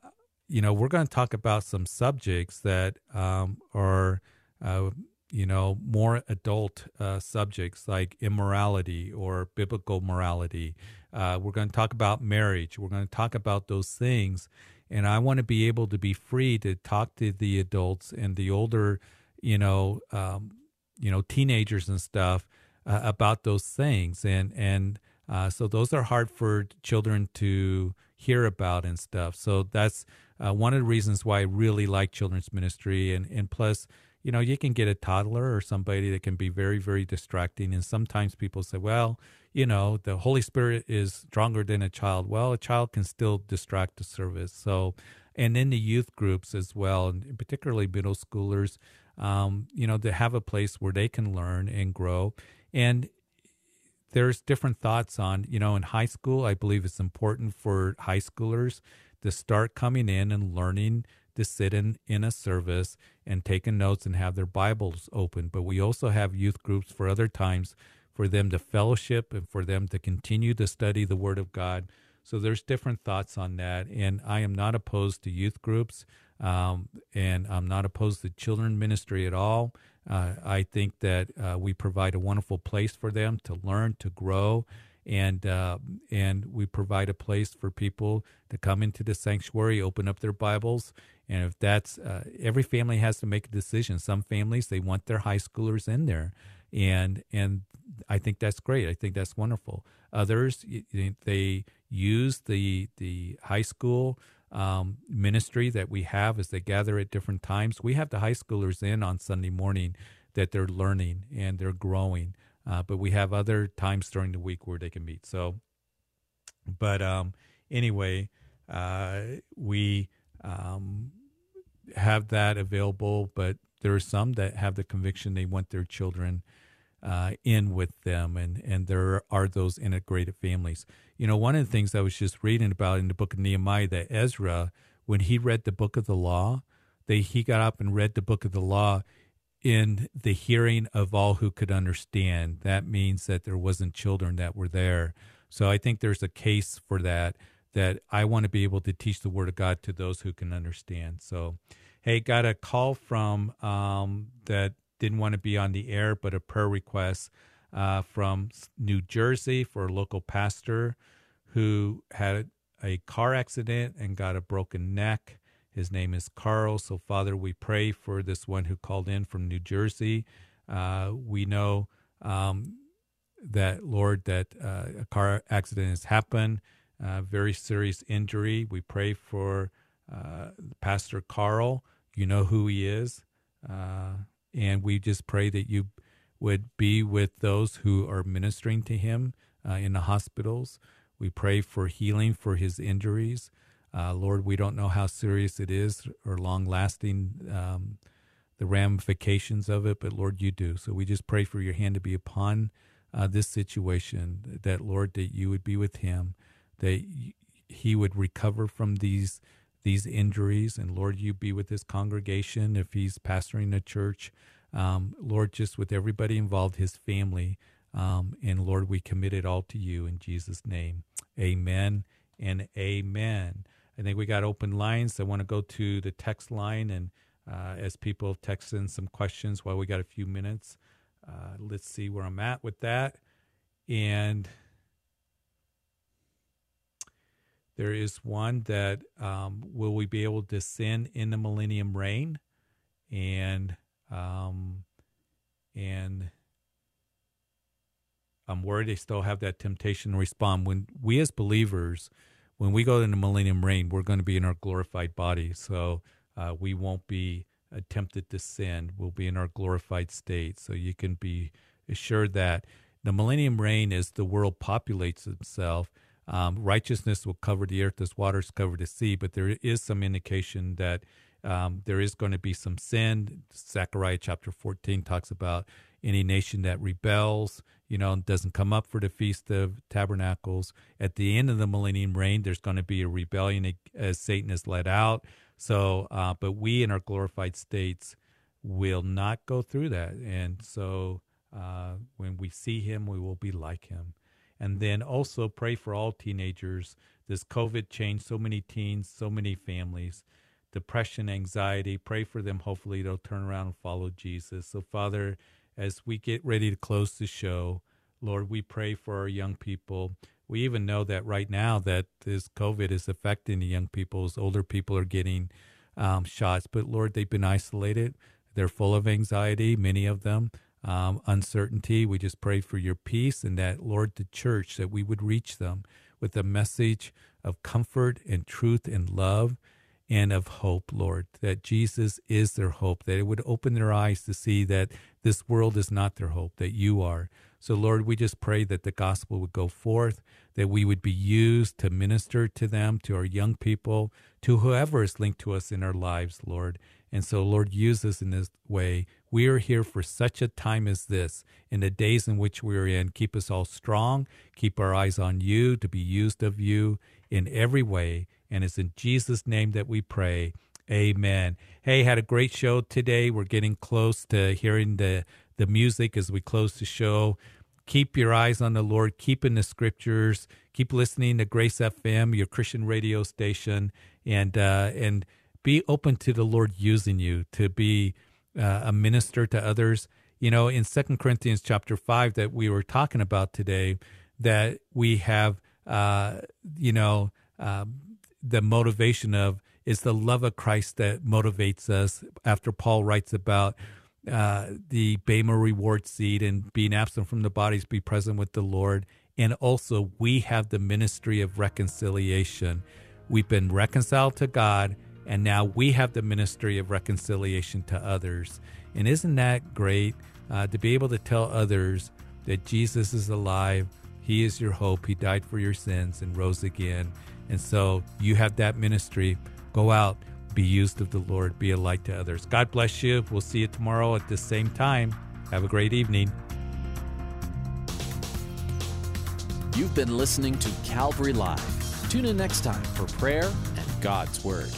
you know, we're going to talk about some subjects that um, are, uh, you know, more adult uh, subjects like immorality or biblical morality. Uh, we're going to talk about marriage. We're going to talk about those things. And I want to be able to be free to talk to the adults and the older, you know, um, you know, teenagers and stuff uh, about those things. And, and, uh, so those are hard for children to hear about and stuff. So that's uh, one of the reasons why I really like children's ministry. And, and plus, you know, you can get a toddler or somebody that can be very, very distracting. And sometimes people say, well, you know, the Holy Spirit is stronger than a child. Well, a child can still distract the service. So, and in the youth groups as well, and particularly middle schoolers, um, you know, to have a place where they can learn and grow. And there's different thoughts on, you know, in high school, I believe it's important for high schoolers to start coming in and learning to sit in, in a service and taking notes and have their Bibles open. But we also have youth groups for other times for them to fellowship and for them to continue to study the Word of God. So there's different thoughts on that. And I am not opposed to youth groups um, and I'm not opposed to children ministry at all. Uh, I think that uh, we provide a wonderful place for them to learn, to grow, and uh, and we provide a place for people to come into the sanctuary, open up their Bibles, and if that's uh, every family has to make a decision. Some families they want their high schoolers in there, and and I think that's great. I think that's wonderful. Others they use the the high school um, ministry that we have as they gather at different times. We have the high schoolers in on Sunday morning that they're learning and they're growing. Uh, but we have other times during the week where they can meet. So, but um, anyway, uh, we um, have that available. But there are some that have the conviction they want their children uh, in with them, and and there are those integrated families. You know, one of the things I was just reading about in the book of Nehemiah that Ezra, when he read the book of the law, they he got up and read the book of the law in the hearing of all who could understand. That means that there wasn't children that were there. So I think there's a case for that. That I want to be able to teach the word of God to those who can understand. So, hey, got a call from um, that didn't want to be on the air, but a prayer request uh, from New Jersey for a local pastor who had a car accident and got a broken neck. His name is Carl. So, Father, we pray for this one who called in from New Jersey. Uh, we know um, that, Lord, that uh, a car accident has happened, uh, very serious injury. We pray for uh, Pastor Carl. You know who he is. Uh, and we just pray that you would be with those who are ministering to him uh, in the hospitals. We pray for healing for his injuries. Uh, Lord, we don't know how serious it is or long lasting um, the ramifications of it, but Lord, you do. So we just pray for your hand to be upon uh, this situation, that Lord, that you would be with him, that he would recover from these these injuries, and Lord, you be with his congregation if he's pastoring a church. Um, Lord, just with everybody involved, his family. Um, and Lord, we commit it all to you in Jesus' name. Amen and amen. I think we got open lines. I want to go to the text line and uh, as people text in some questions while we got a few minutes. Uh, let's see where I'm at with that. And there is one that um, will we be able to sin in the millennium reign? And um, and I'm worried they still have that temptation to respond. When we as believers, when we go into the millennium reign, we're going to be in our glorified body. So uh, we won't be tempted to sin. We'll be in our glorified state. So you can be assured that the millennium reign, as the world populates itself, um, righteousness will cover the earth as waters cover the sea. But there is some indication that um, there is going to be some sin. Zechariah chapter 14 talks about any nation that rebels, you know, doesn't come up for the Feast of Tabernacles. At the end of the millennium reign, there's going to be a rebellion as Satan is let out. So, uh, but we in our glorified states will not go through that. And so uh, when we see him, we will be like him. And then also pray for all teenagers. This COVID changed so many teens, so many families. Depression, anxiety, pray for them. Hopefully, they'll turn around and follow Jesus. So, Father, as we get ready to close the show, Lord, we pray for our young people. We even know that right now that this COVID is affecting the young people. As older people are getting um, shots, but Lord, they've been isolated. They're full of anxiety, many of them, um, uncertainty. We just pray for your peace and that, Lord, the church, that we would reach them with a message of comfort and truth and love and of hope, Lord, that Jesus is their hope, that it would open their eyes to see that this world is not their hope, that you are. So, Lord, we just pray that the gospel would go forth, that we would be used to minister to them, to our young people, to whoever is linked to us in our lives, Lord. And so, Lord, use us in this way. We are here for such a time as this, in the days in which we are in. Keep us all strong, keep our eyes on you, to be used of you in every way. And it's in Jesus' name that we pray. Amen. Hey, had a great show today. We're getting close to hearing the, the music as we close the show. Keep your eyes on the Lord, keep in the scriptures, keep listening to Grace FM, your Christian radio station, and uh, and be open to the Lord using you to be uh, a minister to others. You know, in Second Corinthians chapter five that we were talking about today, that we have, uh, you know, um, the motivation of is the love of Christ that motivates us. After Paul writes about uh, the Bema reward seat and being absent from the bodies, be present with the Lord. And also, we have the ministry of reconciliation. We've been reconciled to God, and now we have the ministry of reconciliation to others. And isn't that great uh, to be able to tell others that Jesus is alive? He is your hope. He died for your sins and rose again. And so you have that ministry. Go out, be used of the Lord, be a light to others. God bless you. We'll see you tomorrow at the same time. Have a great evening. You've been listening to Calvary Live. Tune in next time for prayer and God's Word.